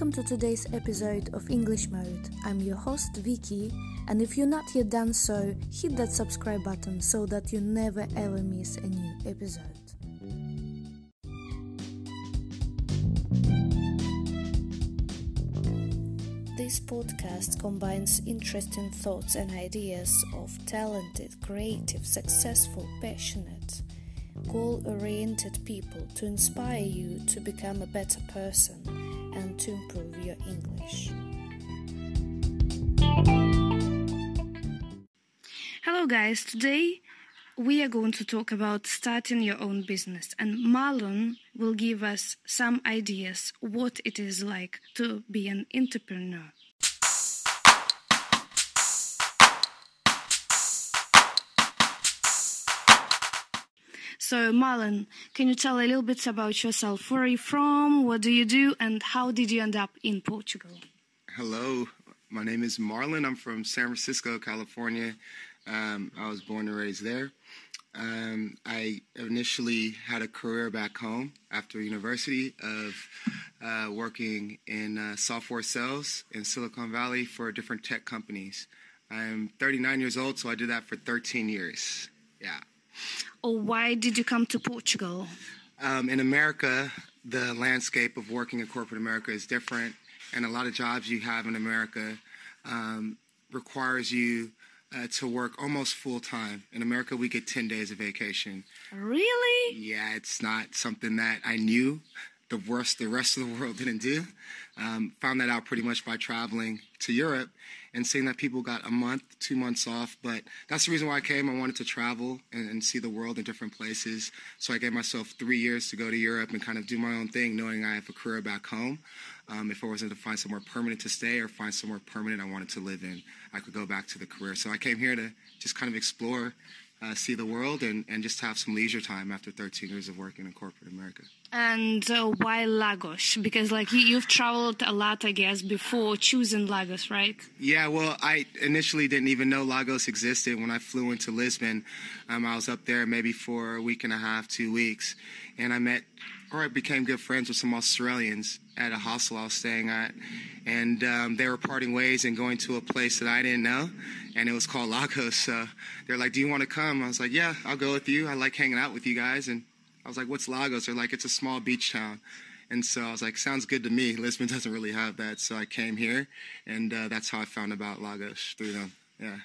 welcome to today's episode of English Mode. I'm your host Vicky, and if you're not yet done so, hit that subscribe button so that you never ever miss a new episode. This podcast combines interesting thoughts and ideas of talented, creative, successful, passionate, goal oriented people to inspire you to become a better person and to improve your English. Hello, guys. Today we are going to talk about starting your own business, and Marlon will give us some ideas what it is like to be an entrepreneur. So, Marlon, can you tell a little bit about yourself? Where are you from? What do you do? And how did you end up in Portugal? Hello, my name is Marlon. I'm from San Francisco, California. Um, I was born and raised there. Um, I initially had a career back home after university of uh, working in uh, software sales in Silicon Valley for different tech companies. I'm 39 years old, so I did that for 13 years. Yeah. Or why did you come to Portugal? Um, in America, the landscape of working in corporate America is different, and a lot of jobs you have in America um, requires you uh, to work almost full time. In America, we get 10 days of vacation. Really? Yeah, it's not something that I knew the worst the rest of the world didn't do. Um, found that out pretty much by traveling to Europe and seeing that people got a month, two months off. But that's the reason why I came. I wanted to travel and, and see the world in different places. So I gave myself three years to go to Europe and kind of do my own thing, knowing I have a career back home. Um, if I wasn't to find somewhere permanent to stay or find somewhere permanent I wanted to live in, I could go back to the career. So I came here to just kind of explore uh, see the world and, and just have some leisure time after 13 years of working in corporate America. And uh, why Lagos? Because like you, you've traveled a lot, I guess, before choosing Lagos, right? Yeah, well, I initially didn't even know Lagos existed when I flew into Lisbon. Um, I was up there maybe for a week and a half, two weeks, and I met or I became good friends with some Australians at a hostel I was staying at, and um, they were parting ways and going to a place that I didn't know, and it was called Lagos. So they're like, "Do you want to come?" I was like, "Yeah, I'll go with you. I like hanging out with you guys." And I was like, "What's Lagos?" They're like, "It's a small beach town." And so I was like, "Sounds good to me." Lisbon doesn't really have that, so I came here, and uh, that's how I found about Lagos through them. Yeah.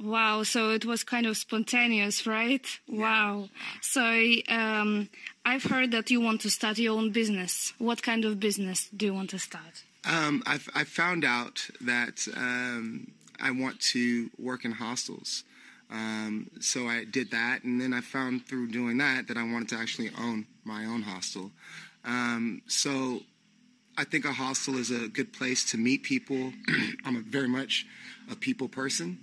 Wow, so it was kind of spontaneous, right? Yeah. Wow. So um, I've heard that you want to start your own business. What kind of business do you want to start? Um, I've, i found out that um, I want to work in hostels. Um, so I did that, and then I found through doing that that I wanted to actually own my own hostel. Um, so I think a hostel is a good place to meet people. I'm a very much a people person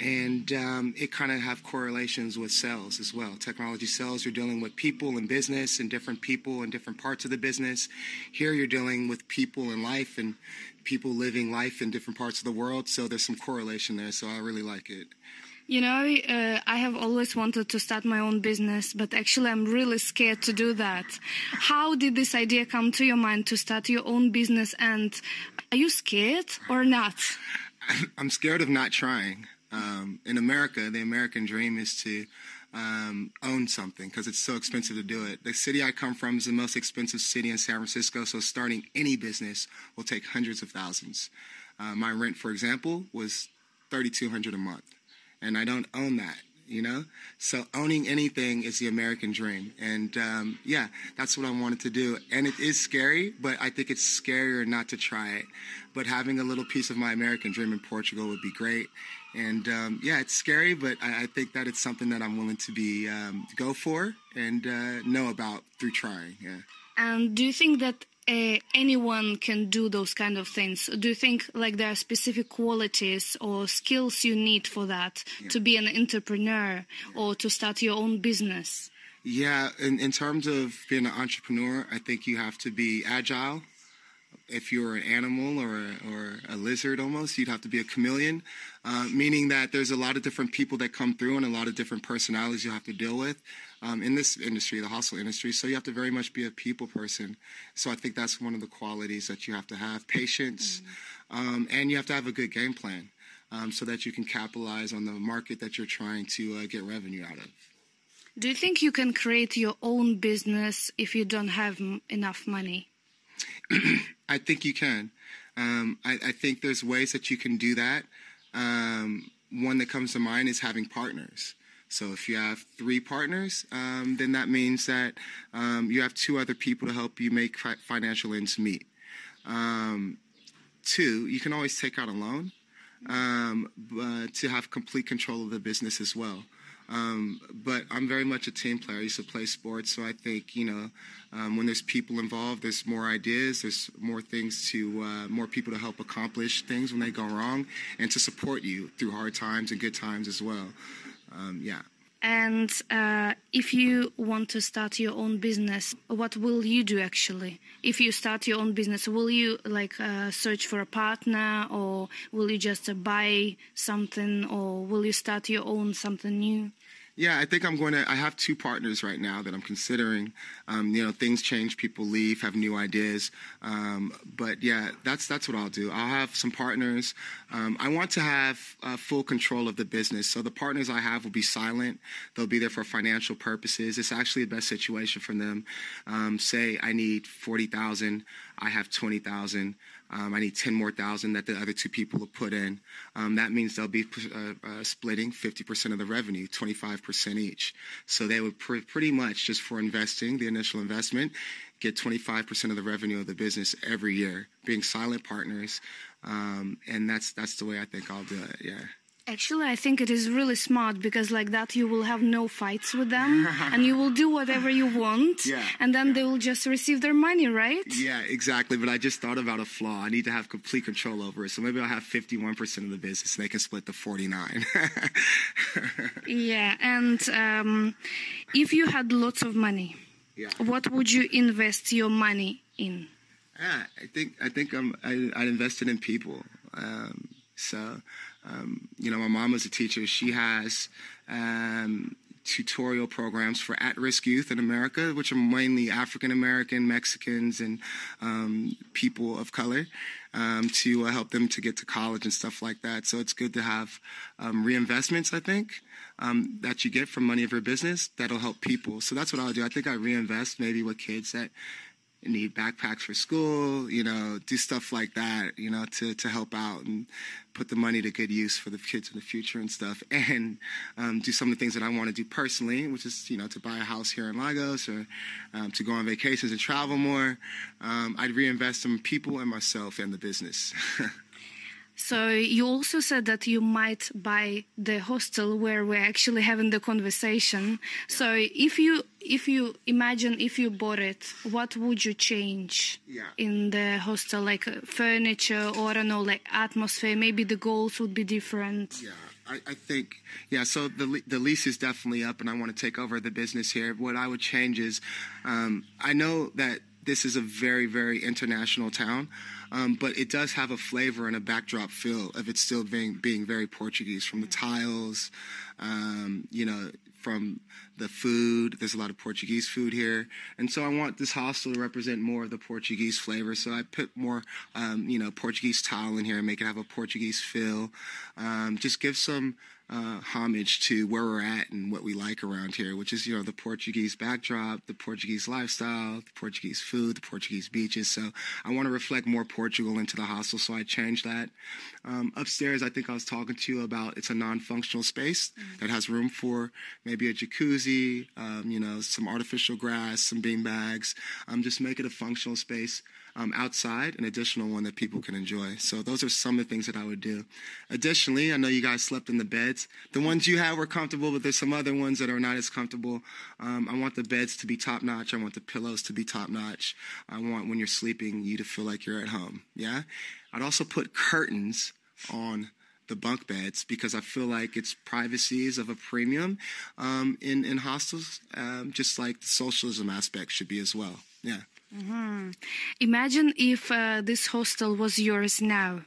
and um, it kind of have correlations with sales as well. Technology sales, you're dealing with people in business and different people in different parts of the business. Here, you're dealing with people in life and people living life in different parts of the world. So there's some correlation there. So I really like it. You know, uh, I have always wanted to start my own business, but actually, I'm really scared to do that. How did this idea come to your mind to start your own business? And are you scared or not? I'm scared of not trying. Um, in America, the American dream is to um, own something because it's so expensive to do it. The city I come from is the most expensive city in San Francisco, so starting any business will take hundreds of thousands. Uh, my rent, for example, was thirty-two hundred a month, and I don't own that you know? So owning anything is the American dream. And um, yeah, that's what I wanted to do. And it is scary, but I think it's scarier not to try it. But having a little piece of my American dream in Portugal would be great. And um, yeah, it's scary, but I, I, think that it's something that I'm willing to be um, go for and uh, know about through trying. Yeah. And do you think that uh, anyone can do those kind of things? Do you think like there are specific qualities or skills you need for that yeah. to be an entrepreneur yeah. or to start your own business? Yeah, in, in terms of being an entrepreneur, I think you have to be agile, if you're an animal or a, or a lizard almost, you'd have to be a chameleon, uh, meaning that there's a lot of different people that come through and a lot of different personalities you have to deal with um, in this industry, the hostel industry. So you have to very much be a people person. So I think that's one of the qualities that you have to have patience, mm-hmm. um, and you have to have a good game plan um, so that you can capitalize on the market that you're trying to uh, get revenue out of. Do you think you can create your own business if you don't have m- enough money? I think you can. Um, I, I, think there's ways that you can do that. Um, one that comes to mind is having partners. So if you have three partners, um, then that means that um, you have two other people to help you make fi- financial ends meet. Um, two, you can always take out a loan um, to have complete control of the business as well. Um, but I'm very much a team player. I used to play sports, so I think you know um, when there's people involved, there's more ideas, there's more things to uh, more people to help accomplish things when they go wrong, and to support you through hard times and good times as well. Um, yeah. And uh, if you want to start your own business, what will you do actually? If you start your own business, will you like uh, search for a partner, or will you just uh, buy something, or will you start your own something new? Yeah, I think I'm going to. I have two partners right now that I'm considering. Um, you know, things change, people leave, have new ideas. Um, but yeah, that's that's what I'll do. I'll have some partners. Um, I want to have uh, full control of the business. So the partners I have will be silent. They'll be there for financial purposes. It's actually the best situation for them. Um, say I need forty thousand, I have twenty thousand. Um, I need 10 more thousand that the other two people will put in. Um, that means they'll be uh, uh, splitting 50% of the revenue, 25% each. So they would pr- pretty much just for investing, the initial investment, get 25% of the revenue of the business every year, being silent partners. Um, and that's that's the way I think I'll do it. Yeah. Actually, I think it is really smart because like that you will have no fights with them and you will do whatever you want yeah, and then yeah. they will just receive their money, right? Yeah, exactly. But I just thought about a flaw. I need to have complete control over it. So maybe I'll have 51% of the business and they can split the 49. yeah, and um, if you had lots of money, yeah. what would you invest your money in? Yeah, I think I think I'm, I, I invested in people. Um, so um, you know, my mom was a teacher. She has um, tutorial programs for at-risk youth in America, which are mainly African American, Mexicans, and um, people of color, um, to uh, help them to get to college and stuff like that. So it's good to have um, reinvestments. I think um, that you get from money of your business that'll help people. So that's what I'll do. I think I reinvest maybe with kids that need backpacks for school, you know, do stuff like that, you know, to, to help out and put the money to good use for the kids in the future and stuff. And um, do some of the things that I want to do personally, which is, you know, to buy a house here in Lagos or um, to go on vacations and travel more. Um, I'd reinvest in people and myself and the business. So you also said that you might buy the hostel where we're actually having the conversation. So if you if you imagine if you bought it, what would you change yeah. in the hostel, like uh, furniture or I don't know, like atmosphere? Maybe the goals would be different. Yeah. I, I, think, yeah. So the the lease is definitely up, and I want to take over the business here. What I would change is, um, I know that this is a very, very international town, um, but it does have a flavor and a backdrop feel of it still being being very Portuguese from the tiles, um, you know, from the food. There's a lot of Portuguese food here, and so I want this hostel to represent more of the Portuguese flavor. So I put more, um, you know, Portuguese tile in here and make it have a Portuguese feel. Um, just give some uh, homage to where we're at and what we like around here, which is, you know, the Portuguese backdrop, the Portuguese lifestyle, the Portuguese food, the Portuguese beaches. So I want to reflect more Portugal into the hostel, so I changed that. Um, upstairs, I think I was talking to you about it's a non-functional space mm-hmm. that has room for maybe a jacuzzi, um, you know, some artificial grass, some bean bags. Um, just make it a functional space um, outside, an additional one that people can enjoy. So those are some of the things that I would do. Additionally, I know you guys slept in the beds. The ones you had were comfortable, but there's some other ones that are not as comfortable. Um, I want the beds to be top notch. I want the pillows to be top notch. I want when you're sleeping, you to feel like you're at home. Yeah. I'd also put curtains on the bunk beds because I feel like its privacy is of a premium um, in in hostels, um, just like the socialism aspect should be as well. Yeah. Mm-hmm. Imagine if uh, this hostel was yours now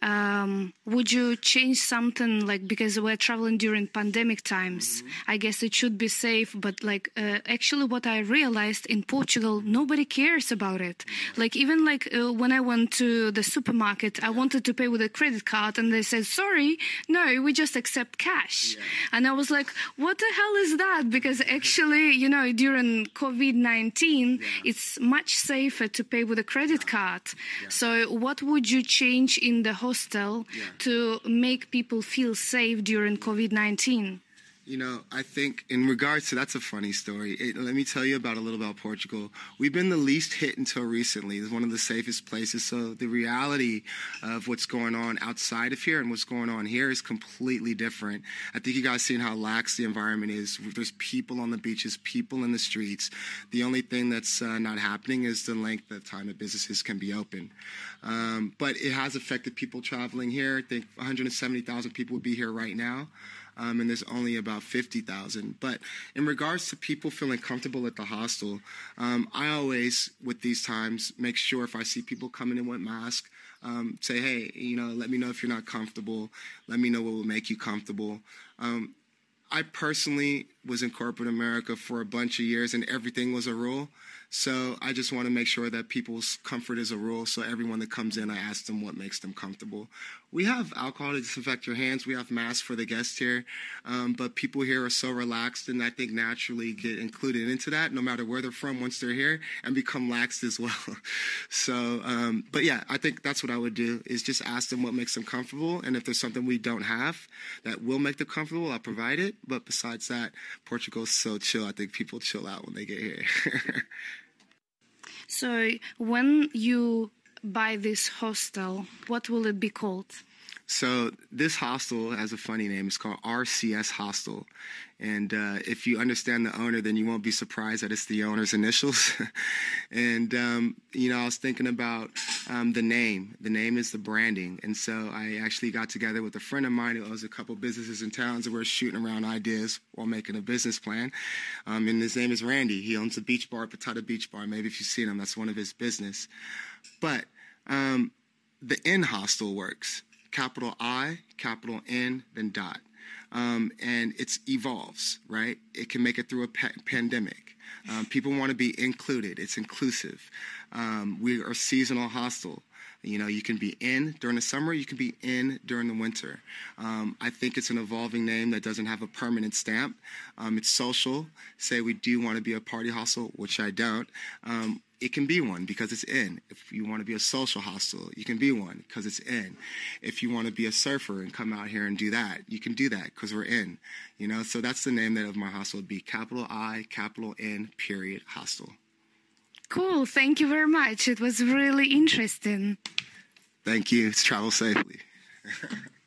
um, would you change something like because we're traveling during pandemic times mm-hmm. i guess it should be safe but like uh, actually what i realized in portugal nobody cares about it mm-hmm. like even like uh, when i went to the supermarket i wanted to pay with a credit card and they said sorry no we just accept cash yeah. and i was like what the hell is that because actually you know during covid-19 yeah. it's much safer to pay with a credit card yeah. so what would you change in the hostel yeah. to make people feel safe during COVID 19? You know, I think in regards to that's a funny story. It, let me tell you about a little about Portugal. We've been the least hit until recently. It's one of the safest places. So the reality of what's going on outside of here and what's going on here is completely different. I think you guys seen how lax the environment is. There's people on the beaches, people in the streets. The only thing that's uh, not happening is the length of time that businesses can be open. Um, but it has affected people traveling here. I think 170,000 people would be here right now um, and there's only about 50,000. But in regards to people feeling comfortable at the hostel, um, I always, with these times, make sure if I see people coming in with masks, um, say, hey, you know, let me know if you're not comfortable. Let me know what will make you comfortable. Um, I personally was in corporate America for a bunch of years, and everything was a rule. So I just want to make sure that people's comfort is a rule. So everyone that comes in, I ask them what makes them comfortable. We have alcohol to disinfect your hands. We have masks for the guests here. Um, but people here are so relaxed and I think naturally get included into that no matter where they're from once they're here and become laxed as well. so, um, but yeah, I think that's what I would do is just ask them what makes them comfortable. And if there's something we don't have that will make them comfortable, I'll provide it. But besides that, Portugal's so chill. I think people chill out when they get here. So when you buy this hostel, what will it be called? So this hostel has a funny name. It's called RCS Hostel, and uh, if you understand the owner, then you won't be surprised that it's the owner's initials. and um, you know, I was thinking about um, the name. The name is the branding, and so I actually got together with a friend of mine who owns a couple businesses in towns, and we are shooting around ideas while making a business plan. Um, and his name is Randy. He owns a beach bar, Patata Beach Bar. Maybe if you've seen him, that's one of his business. But um, the in hostel works capital I, capital N, then dot. Um, and it evolves, right? It can make it through a pa- pandemic. Um, people want to be included. It's inclusive. Um, we are seasonal hostel. You know, you can be in during the summer, you can be in during the winter. Um, I think it's an evolving name that doesn't have a permanent stamp. Um, it's social. Say we do want to be a party hostel, which I don't. Um, it can be one because it's in. If you want to be a social hostel, you can be one because it's in. If you want to be a surfer and come out here and do that, you can do that because we're in. You know, so that's the name that of my hostel would be capital I, capital N, period, hostel. Cool. Thank you very much. It was really interesting. Thank you. Travel safely.